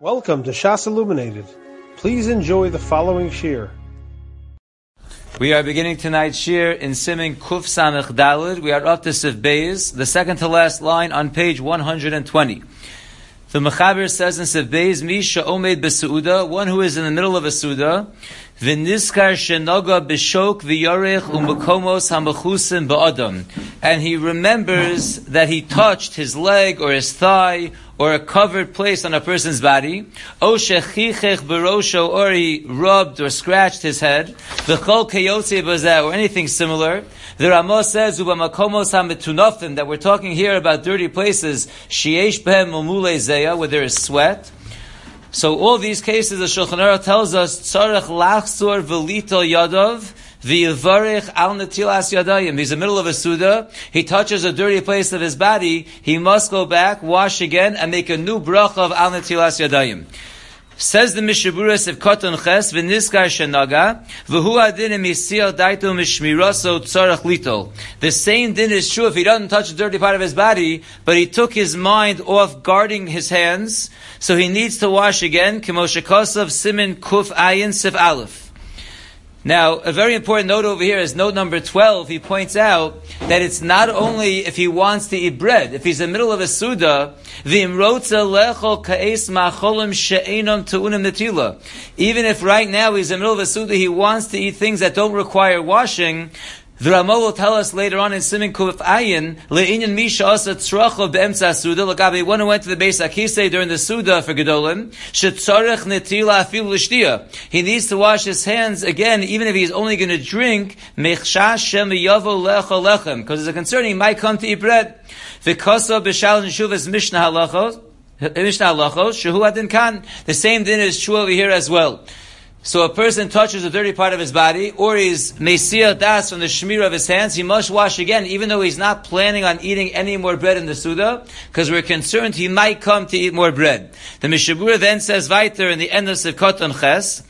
Welcome to Shas Illuminated. Please enjoy the following shir. We are beginning tonight's shir in Simin Kuf Samech. We are up to Sif Beis, the second to last line on page 120. The Mechaber says in Sif Beis, Misha Omed Besauda, one who is in the middle of a Suda, V'niskar shenoga b'shok v'yorech u'makomos hamachusim ba'adam. And he remembers that he touched his leg or his thigh or a covered place on a person's body. Or he rubbed or scratched his head. V'chol keyotze bazeh or anything similar. The Ramah says, that we're talking here about dirty places, shiesh behem umule zeya, where there is sweat. So all these cases, the Shulchan Aruch tells us tzarech lachsor velito yadav v'yivarich al netilas yadayim. He's in the middle of a suda. He touches a dirty place of his body. He must go back, wash again, and make a new bracha of al netilas yadayim. Says the Mishaburas of Koton Ches, v'niskar shenaga, v'hu adin daito mishmiraso tzarech litol. The same din is true if he doesn't touch a dirty part of his body, but he took his mind off guarding his hands, so he needs to wash again, Kimoshikosav Simin Kuf Ayin Sif Aleph. Now, a very important note over here is note number 12. He points out that it's not only if he wants to eat bread, if he's in the middle of a Suda, even if right now he's in the middle of a Suda, he wants to eat things that don't require washing, the Ramah will tell us later on in Simin Kuf Ayin, Le'inyan Misha Asa Tzracho Be'emtza Suda, Lagabe, one who went to the base Akise during the Suda for Gedolim, Shetzarech Netila Afil L'Shtia. He needs to wash his hands again, even if he's only going to drink, Mechshash Shem Yavo Lecha Lechem, because there's a concern he might come to eat bread. V'kosa B'shal Neshuvas Mishnah Halachos, Mishnah Halachos, Shehu Adin Kan. The same din is true over here as well. So a person touches a dirty part of his body, or he's mesia das from the shmir of his hands, he must wash again, even though he's not planning on eating any more bread in the Suda, because we're concerned he might come to eat more bread. The Mishabura then says weiter in the end of Sivkot Ches.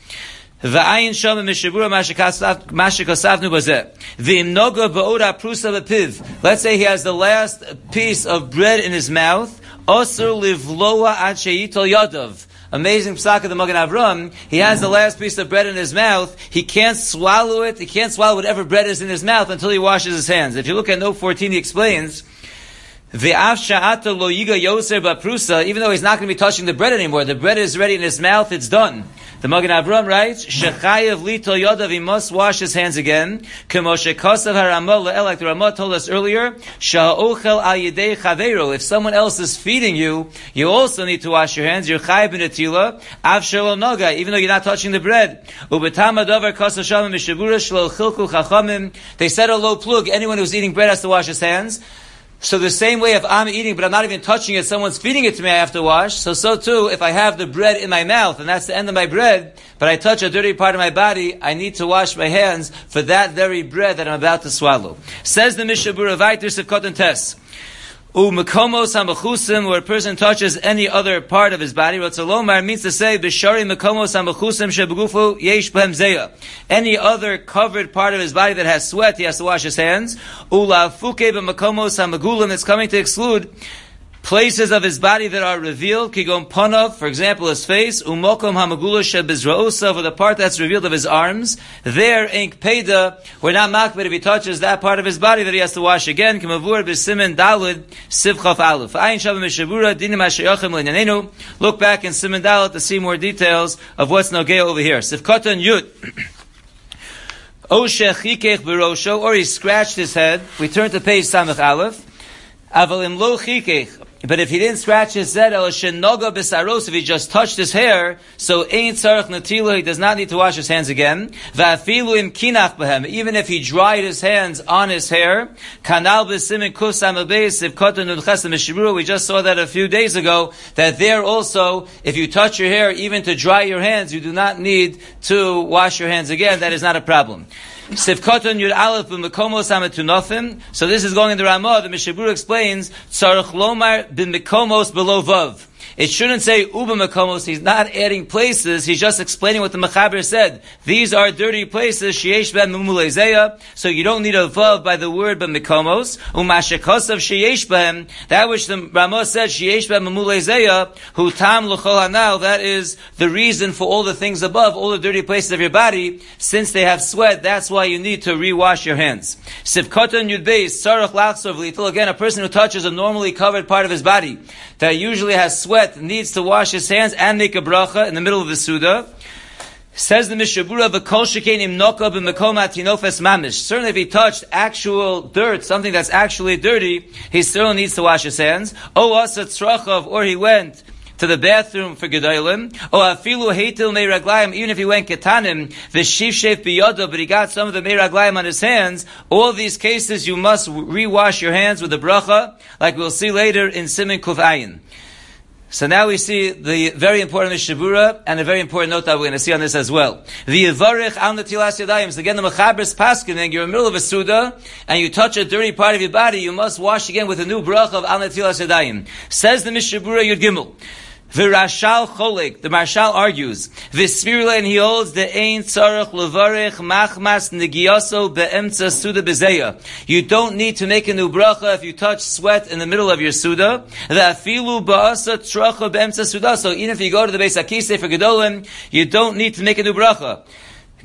Let's say he has the last piece of bread in his mouth. Osir livloa ad yadav amazing psak of the Magen Avram, he has the last piece of bread in his mouth, he can't swallow it, he can't swallow whatever bread is in his mouth until he washes his hands. If you look at note 14, he explains, even though he's not going to be touching the bread anymore, the bread is ready in his mouth, it's done. The Magen Avram writes, Shechayev lito yodav, he must wash his hands again. Like the Ramah told us earlier, sha'ochel if someone else is feeding you, you also need to wash your hands. You're chayev av shalom noga, even though you're not touching the bread. They said a low plug, anyone who's eating bread has to wash his hands. So the same way if I'm eating but I'm not even touching it, someone's feeding it to me, I have to wash. So so too, if I have the bread in my mouth and that's the end of my bread, but I touch a dirty part of my body, I need to wash my hands for that very bread that I'm about to swallow. Says the Mishabura Vaitis of Kotan Tess. U'mekomos hamachusim, where a person touches any other part of his body. Ratzalomar means to say, b'shari mekomos hamachusim shebegufu yesh zeya. Any other covered part of his body that has sweat, he has to wash his hands. Ula fuke b'mekomos hamagulim, it's coming to exclude places of his body that are revealed, kigon panav, for example, his face, umokom hamagula shebizraosa, for the part that's revealed of his arms. There, ink peda, we're not makbid if he touches that part of his body that he has to wash again. Kimavur. Ayin shabim dinim. Look back in simen to see more details of what's nogea over here. Sivkotan yud. Or he scratched his head. We turn to page Samach Aleph. Avalim lo chikech. But if he didn't scratch his head, if he just touched his hair, so natila, he does not need to wash his hands again. Even if he dried his hands on his hair, kanal if we just saw that a few days ago, that there also, if you touch your hair, even to dry your hands, you do not need to wash your hands again, that is not a problem. Sivkoton Yud Aleph b'mekomos hamatunofim. So this is going in the Ramah. The Mishabur explains tzarich lomar b'mekomos below vav. It shouldn't say uba makomos. He's not adding places. He's just explaining what the Mechaber said. These are dirty places. Sheyesh ben. So you don't need a vav by the word but makomos. Umashikosav sheyesh ben. That which the Ramah said sheyesh ben. Hu tam l'chol hanal. That is the reason for all the things above, all the dirty places of your body. Since they have sweat, that's why you need to rewash your hands. Sivkotan yudbeis sarach lachsov litil. Again, a person who touches a normally covered part of his body that usually has sweat needs to wash his hands and make a bracha in the middle of the Suda. Says the Mishabura, v'kol shekein im noka b'mekom tinofes mamish. Certainly if he touched actual dirt, something that's actually dirty, he still needs to wash his hands. O asa tzrachov, or he went to the bathroom for gedolim, or afilu heitil meiraglayim, even if he went ketanim, the shif biyodo, but he got some of the meiraglayim on his hands, all these cases you must rewash your hands with the bracha, like we'll see later in Simon Kuf Ayin. So now we see the very important Mishabura and a very important note that we're going to see on this as well. The Yivarich al Natilas Yadayim. So again, the Mechaber's Paskin, you're in the middle of a Suda, and you touch a dirty part of your body, you must wash again with a new brach of al Natilas Yadayim. Says the Mishabura Yud Gimel. The Rashal Cholik, the Marshal argues, Vispirule, and he holds the Ein Tzarech Levarech Machmas Negiyaso Be'emtza Suda Bezeya. You don't need to make a new bracha if you touch sweat in the middle of your Suda. The Afilu Ba'asa Tracha Be'emtza Suda. So even if you go to the Beis Akise for Gedolim, you don't need to make a new bracha.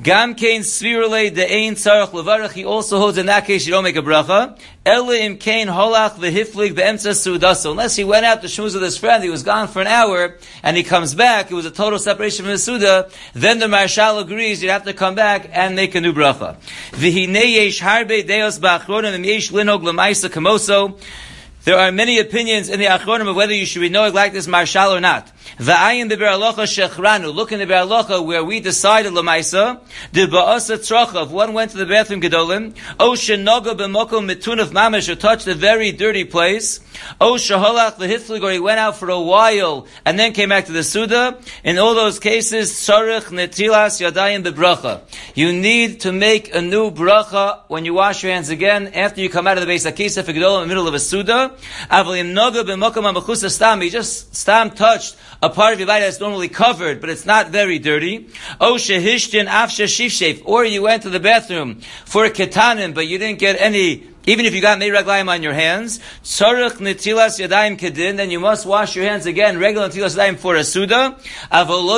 Gam kain svirule de ein tzarach levarach. He also holds in that case you don't make a bracha. Ela im kain holach vehiflig beemtza sudaso. Unless he went out to shmuz with his friend, he was gone for an hour, and he comes back, it was a total separation from the suda, then the marshal agrees you have to come back and make a new bracha. V'hine yesh harbe deos ba'achronim yesh linog lemaisa kamoso. There are many opinions in the Achronim of whether you should be knowing like this marshal or not. V'ayin the Beralocha shechranu. Look in the Beralocha where we decided lemaisa. The ba'asa tzrochav. One went to the bathroom gedolim. O shenoga b'mokom mitun of mamish or touched a very dirty place. O shaholach v'hithlig or he went out for a while and then came back to the suda. In all those cases, tzarech netilas yadayim bebracha. You need to make a new bracha when you wash your hands again after you come out of the base akisa for gedolim in the middle of a suda. Avalim noga b'mokom amachusa stam. He just stam touched a part of your body that's normally covered, but it's not very dirty. Or you went to the bathroom for a ketanim, but you didn't get any even if you got meiraglayim on your hands, tzarech netilas yadayim kedin, then you must wash your hands again, regular netilas yadayim for a suda, avolo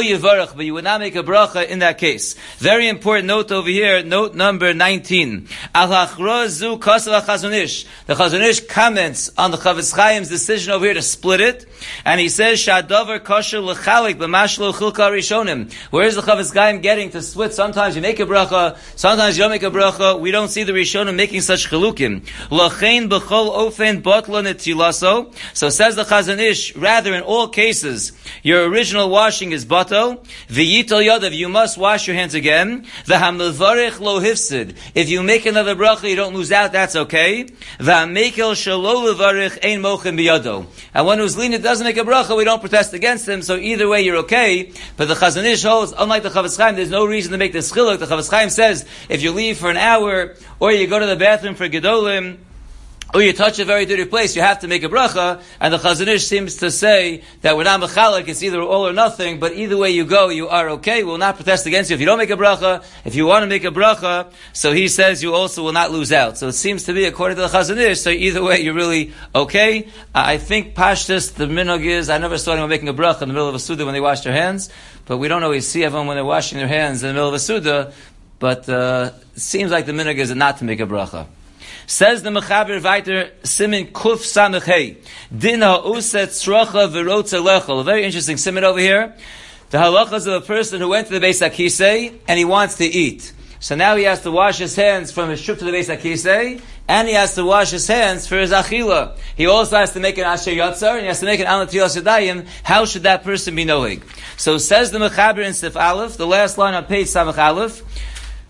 but you would not make a bracha in that case. Very important note over here, note number 19. Al hachrozu kasav Chazon Ish. The Chazon Ish comments on the Chafetz Chaim's decision over here to split it, and he says, shadover kosher lechalik b'mashlo chilka rishonim. Where is the Chafetz Chaim getting to split? Sometimes you make a bracha, sometimes you don't make a bracha. We don't see the rishonim making such So says the Chazon Ish, rather in all cases, your original washing is batal. V'yital yadav, you must wash your hands again. V'hamlevarich lo hifsid. If you make another bracha, you don't lose out, that's okay. V'hamekel shalo levarich ein mochem biyado. And one who's lean, doesn't make a bracha, we don't protest against him, so either way you're okay. But the Chazon Ish holds, unlike the Chafetz Chaim, there's no reason to make this chiluk. The Chafetz Chaim says, if you leave for an hour, or you go to the bathroom for Gedolim, or you touch a very dirty place, you have to make a bracha, and the Chazon Ish seems to say that we're not mechalik, it's either all or nothing, but either way you go, you are okay, we'll not protest against you if you don't make a bracha, if you want to make a bracha, so he says you also will not lose out. So it seems to be according to the Chazon Ish, so either way you're really okay. I think Pashtus, the minog is, I never saw anyone making a bracha in the middle of a Suda when they wash their hands, but we don't always see everyone when they're washing their hands in the middle of a Suda, but uh, it seems like the minog is not to make a bracha. Says the Mechaber weiter, Simin Kuf Samechei. Dina Uset Tzrocha V'rotze Lechel. A very interesting simin over here. The halachas of a person who went to the Beis Akise and he wants to eat. So now he has to wash his hands from his trip to the Beis Akise, and he has to wash his hands for his achila. He also has to make an asher yatzar, and he has to make an alatilas yadayim. How should that person be knowing? So says the Mechaber in Sif Aleph, the last line on page Samach Aleph,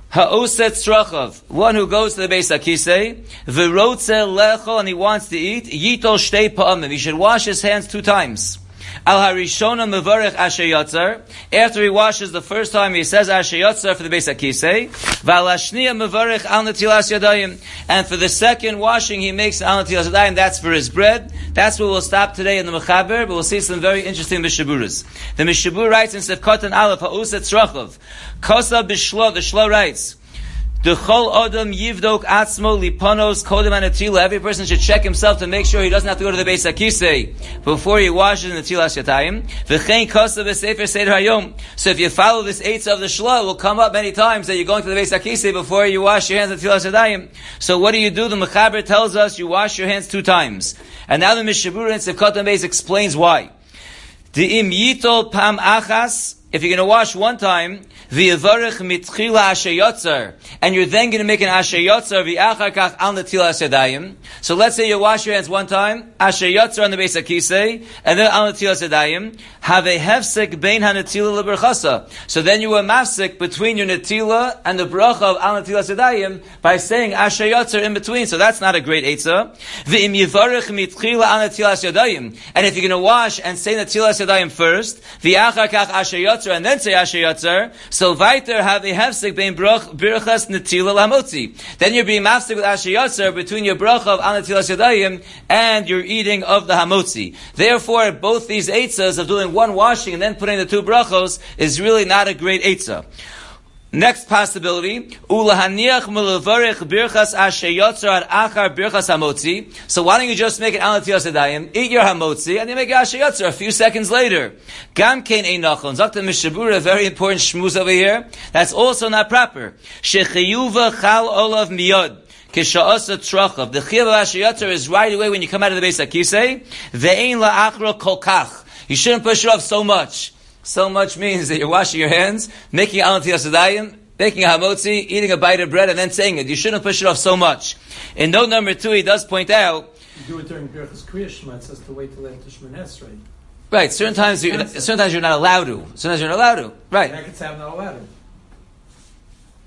Ha'oset strachav, one who goes to the Beis Akise, v'rotze lecho, and he wants to eat, yitol shtei pa'amim. He should wash his hands two times. Al harishona mevarech asher. After he washes the first time, he says asher yotzar for the Beis Akisei. Valashniya mevarech al netilas yadayim. And for the second washing, he makes al netilas yadayim. That's for his bread. That's where we'll stop today in the Mechaber, but we'll see some very interesting Mishaburas. The Mishabur writes in Sefkot Aleph, Ha'uset Tzrachov. Kosa Bishlo, the Shlo writes, Every person should check himself to make sure he doesn't have to go to the Beis Akise before he washes in the tilas yatayim. So if you follow this eight of the shlo, it will come up many times that you're going to the Beis Akise before you wash your hands in the tilas yatayim. So what do you do? The Mechaber tells us you wash your hands two times. And now the Mishabura in Sefkot Beis explains why. If you're going to wash one time, v'yavarech mitchila asher and you're then going to make an asher yotzer v'achar kach al netilas yadayim. So let's say you wash your hands one time, asher yotzer on the base of kisei, and then al netilas yadayim. Have a hefsek bein hanetila leberchasa. So then you were mafsek between your netila and the bracha of al netilas yadayim by saying asher yotzer in between. So that's not a great etza. V'im yavarech mitchila al netilas yadayim. And if you're going to wash and say netilas yadayim first, v'achar kach asher yotzer, and then say asher yotzer. So weiter have a hefsek bein birchas netila lamotzi. Then you're being mafsek with asher between your bracha of al netilas yadayim and your eating of the hamotzi. Therefore, both these eitzas of doing one washing and then putting the two brachos is really not a great eitzah. Next possibility, ulahaniach birchas achar birchas hamotzi. So why don't you just make it alatiyas adayim, eat your hamotzi, and you make yotzar a few seconds later. Gam kein einachon. Zakta mishabura, very important shmuz over here. That's also not proper. Shechayuva chal olav miyod. Kisha'asa trachav. The chiyav asher is right away when you come out of the base akisei. Ve'ein la'achra kolkach. You shouldn't push it off so much. So much means that you're washing your hands, making alanti asadayim, making a hamotzi, eating a bite of bread, and then saying it. You shouldn't push it off so much. In note number two, he does point out. You do it during Birchas Kriyashma, it says to wait till after Shmones right? Right, certain times, you, certain times you're not allowed to. Sometimes you're not allowed to. Right. And I could say I'm not allowed to.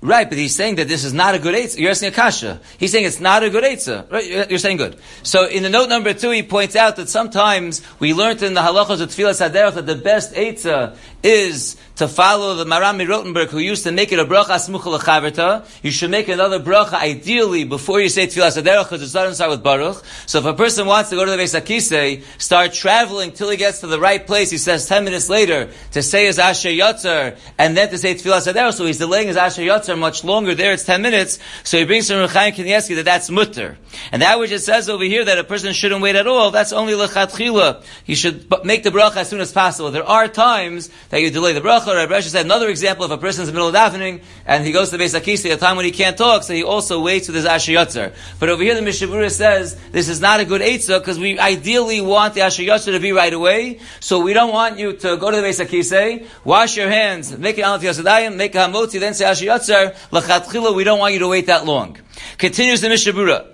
Right, but he's saying that this is not a good eitzah. You're asking a kasha. He's saying it's not a good eitzah. Right? You're saying good. So in the note number two, he points out that sometimes we learned in the halachos of Haderech that the best eitzah is to follow the Marami Rotenberg who used to make it a bracha smucha lechaverta. You should make another bracha ideally before you say Tfilas Haderech because it doesn't start with Baruch. So if a person wants to go to the Beis Akise, start traveling till he gets to the right place, he says ten minutes later to say his Asher Yotzer and then to say Tfilas Haderech, so he's delaying his Asher Yotzer much longer. There it's 10 minutes. So he brings from Reb Chaim Kanievsky that that's mutter. And that which it says over here that a person shouldn't wait at all, that's only lechatchila. He should make the bracha as soon as possible. There are times that you delay the bracha. Rabbi Resha said another example of a person's in the middle of davening and he goes to the Beis Akisi at a time when he can't talk, so he also waits with his Asher Yotzer. But over here the Mishabura says this is not a good Eitzah because we ideally want the Asher Yotzer to be right away. So we don't want you to go to the Beis Akisi, eh? wash your hands, make it Alat Yosadayim, make a Hamotzi, then say Asher Yotzer, Lachatchila, we don't want you to wait that long. Continues the Mishabura.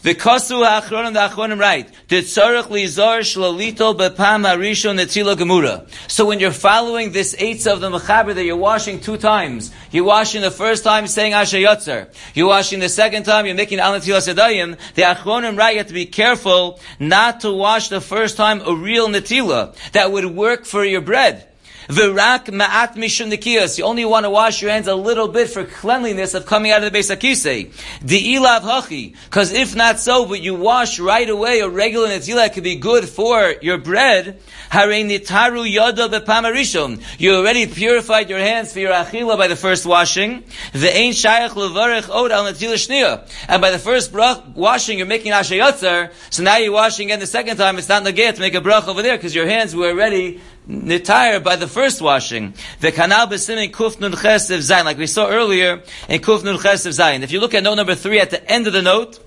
The ha'achronim the achronim right. Tzarech lizar shlalito bepam harishon netila gemura. So when you're following this eights of the mechaber that you're washing two times, you're washing the first time saying asher yotzer. You're washing the second time, you're making al sedayim. The achronim right, you have to be careful not to wash the first time a real netila that would work for your bread. Virak ma'at mishum nikiyas. You only want to wash your hands a little bit for cleanliness of coming out of the Beis Akise. The ilav hachi. Because if not so, but you wash right away, a regular netzilah could be good for your bread. Harei nitaru yada bepamarishon. You already purified your hands for your achila by the first washing. The ain shayach levarech od al netzilah. And by the first brach washing, you're making ashayotzer. So now you're washing again the second time. It's not negate to make a brach over there because your hands were already nitire by the first washing. The kanal b'simin kuf nun chesiv zayin, like we saw earlier in kuf nun chesiv zayin. If you look at note number three at the end of the note,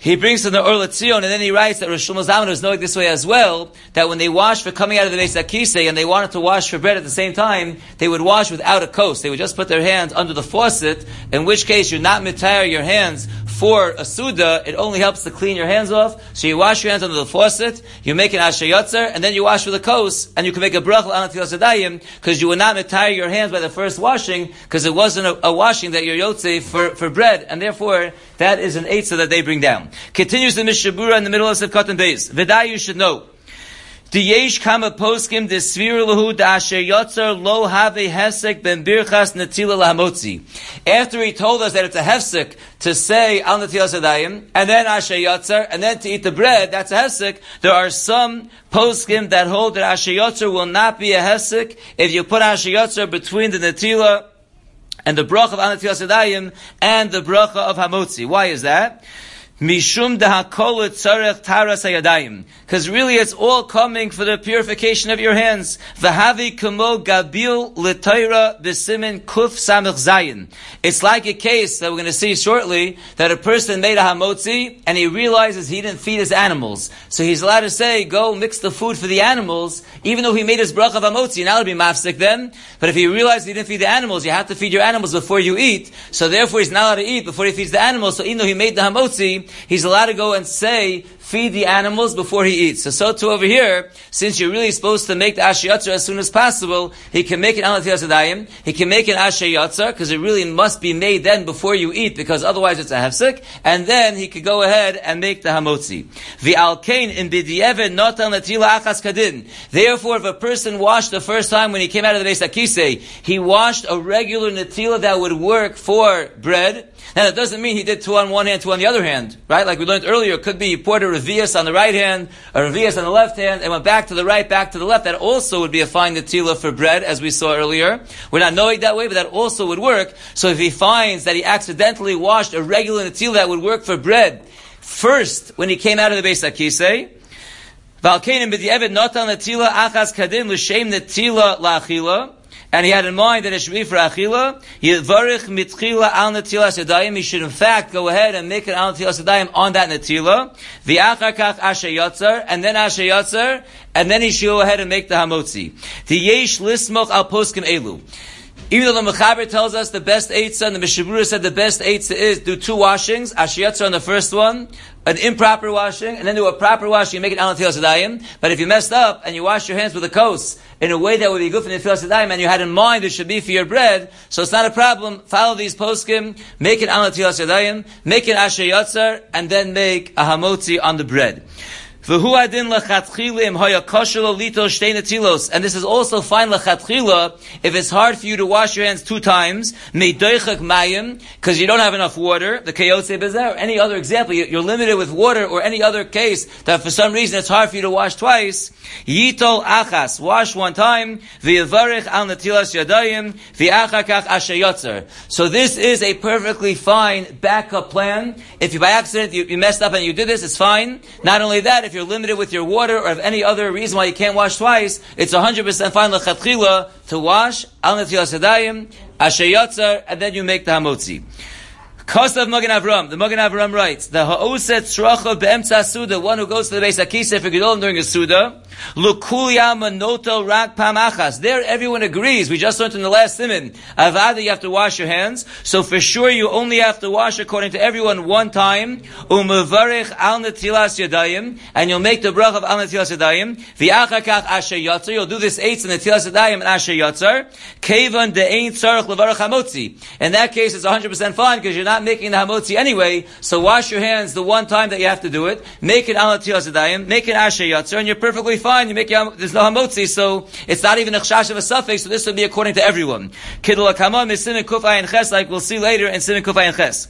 he brings to the Tzion, and then he writes that Rosh Hashanah was knowing this way as well, that when they wash for coming out of the Beis Akise, and they wanted to wash for bread at the same time, they would wash without a coast. They would just put their hands under the faucet, in which case you're not mitire your hands for a Suda, it only helps to clean your hands off. So you wash your hands under the faucet, you make an Ashayotzer, and then you wash with a coast, and you can make a Brach Anatil because you would not mitire your hands by the first washing, because it wasn't a, a, washing that you're Yotze for, for bread, and therefore, that is an Eitzah that they bring down. Continues the Mishabura in the middle of Sefkat and Beis. Vidah, you should know. Diyesh kama poskim desvir lahu da asher yotzer lo have hesek ben birchas natila lahamotzi. After he told us that it's a hefsek to say al natilas adayim, and then asher yotzer, and then to eat the bread, that's a hefsek. There are some poskim that hold that asher yotzer will not be a hefsek if you put asher yotzer between the natila and the bracha of al natilas and the bracha of hamotzi. Why is that? Mishum taras. Because really it's all coming for the purification of your hands. V'havi gabil kuf. It's like a case that we're going to see shortly that a person made a hamotzi and he realizes he didn't feed his animals. So he's allowed to say, go mix the food for the animals, even though he made his bracha of hamotzi. Now it'll be mafsik then. But if he realizes he didn't feed the animals, you have to feed your animals before you eat. So therefore he's not allowed to eat before he feeds the animals. So even though he made the hamotzi, he's allowed to go and say, feed the animals before he eats. So, so too over here, since you're really supposed to make the Asher as soon as possible, he can make an Alatiyas Adayim, he can make an Asher because it really must be made then before you eat, because otherwise it's a hefsek, and then he could go ahead and make the Hamotzi. The Alkain in Bidievet Notan Latila Achas Kadin. Therefore, if a person washed the first time when he came out of the Beis Akise, he washed a regular Natila that would work for bread, now that doesn't mean he did two on one hand, two on the other hand, right? Like we learned earlier, it could be he poured a revius on the right hand, a revius on the left hand, and went back to the right, back to the left. That also would be a fine netila for bread, as we saw earlier. We're not knowing that way, but that also would work. So if he finds that he accidentally washed a regular netila that would work for bread first when he came out of the Beis Akise, Valkanim b'di'evet notan netila achas kadim l'shem netila la'achila, and he had in mind that be for achila. Yivarich mitchila al netilas yadayim. He should in fact go ahead and make an al netilas yadayim on that netila. V'achar kach asher yotzer, and then asher yotzer, and then he should go ahead and make the hamotzi. The yesh lismoch al poskim elu. Even though the Mechaber tells us the best eitzah, and the Mishabura said the best eitzah is do two washings, Ashiyatza on the first one, an improper washing, and then do a proper washing, you make it Alantil Sadayim. But if you messed up and you wash your hands with a kos in a way that would be good for the Sadayim, and you had in mind it should be for your bread, so it's not a problem. Follow these poskim, make it Alantil Sadayim, make it Ashiyatza, and then make a hamotzi on the bread. And this is also fine lechatchila if it's hard for you to wash your hands two times, because you don't have enough water, the kayotse bezer, any other example, you're limited with water or any other case that for some reason it's hard for you to wash twice, yitol achas, wash one time, al. So this is a perfectly fine backup plan. If you by accident you, you messed up and you did this, it's fine. Not only that, if you're limited with your water or if any other reason why you can't wash twice, it's 100% fine lechatchila to wash, al netilas yadayim, asher and then you make the hamotzi. Kosav Magen Avram. The Magen Avram writes, the ha'oset tzracha be'emtza suda, one who goes to the Beis Akisa for Gedolim during a suda, There everyone agrees. We just learned in the last simin. Avada, you have to wash your hands. So for sure you only have to wash according to everyone one time. Al netilas yadayim. And you'll make the brach of al netilas yadayim. V'achakach asher yatzar. You'll do this eight in netilas yadayim and asher yatzar. Kevan de'ein tzarech levarach hamotzi. In that case it's 100% fine because you're not making the hamotzi anyway, so wash your hands the one time that you have to do it, make it alatil azadayim, make it asher yatzer, and you're perfectly fine. You make your, there's no hamotzi, so it's not even a chashash of a suffix, so this would be according to everyone. Kidul akamon is simin kuf ayin ches, like we'll see later in simin kuf ayin ches.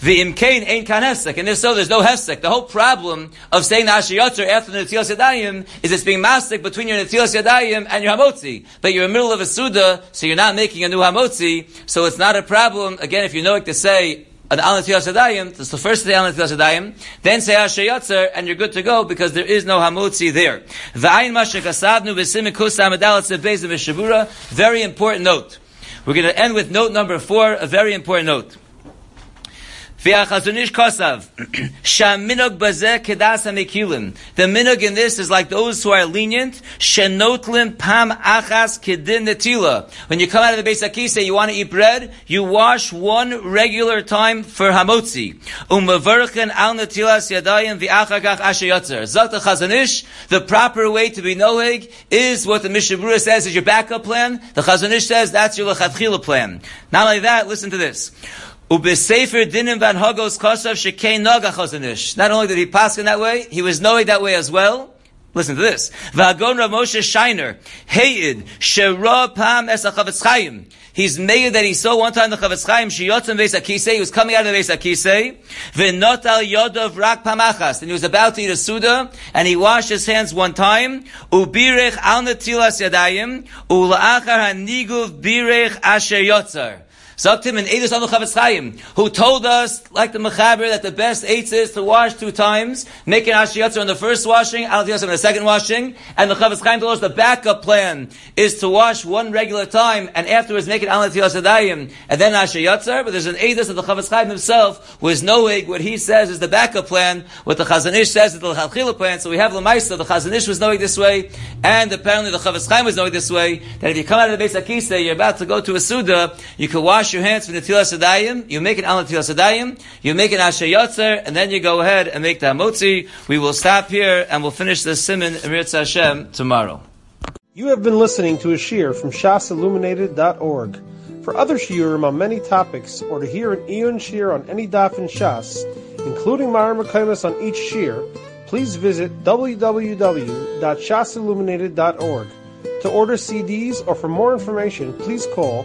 The imkain ain't kan hefsek, and if so, there's no hesek. The whole problem of saying the Ashiyotzer after the Netilas Yadayim is it's being mastic between your Netilas Yadayim and your Hamotzi. But you're in the middle of a Suda, so you're not making a new Hamotzi, so it's not a problem, again, if you know it to say, an al netilas yadayim, that's the first day al netilas yadayim, then say hashayatzer, and you're good to go because there is no hamutzi there. V'ayin mashek asadnu v'simikus amadalat sebez v'shavura, very important note. We're going to end with note number four, a very important note. V'achazunish kosav, shaminog bazeh kedas amikilim. The minog in this is like those who are lenient, shenotlim pam achas kedin netila. When you come out of the Beis Akise, you want to eat bread, you wash one regular time for hamotzi. Umavarchen al netilas yadayim v'achagach ashayotzer. Zot Chazon Ish, the proper way to be noeg is what the Mishabura says is your backup plan. The Chazon Ish says that's your lechatchila plan. Not only that, listen to this. Not only did he pass in that way, he was knowing that way as well. Listen to this. V'agon Rav Shiner, Heyid, Shera Pam Es Chaim. He's made that he saw one time the Chafetz Chaim Shiyotzim Beis. He was coming out of the Beis Akisei. V'notal Yodov Rak Pamachas. And he was about to eat a Suda, and he washed his hands one time. Ubirech Al Netilas Yadayim. Ula'achar HaNiguv Birech Asher Yotzar. Zaktim and on the Chafetz Chaim, who told us, like the Mechaber, that the best eight is to wash two times, making Ashiyatzer on the first washing, Al on the second washing, and the Chafetz Chaim told us the backup plan is to wash one regular time, and afterwards make it Al Yadayim, and then Ashiyatzer, but there's an Edis of the Chafetz Chaim himself, who is knowing what he says is the backup plan, what the Chazon Ish says is the Chalchila plan, so we have Lamaisa, the Chazon Ish was knowing this way, and apparently the Chafetz Chaim was knowing this way, that if you come out of the Beis Akisa, you're about to go to a Suda, you can wash wash your hands from the Tilas Adayim, you make an Al Tilas Adayim, you make an Asher and then you go ahead and make the Hamotzi. We will stop here and we'll finish the Simon Emir Hashem tomorrow. You have been listening to a shiur from shasilluminated.org. For other shiurim on many topics, or to hear an Eon shiur on any daf in Shas, including Mara Mekaimas on each shiur, please visit www.shasilluminated.org. To order CDs or for more information, please call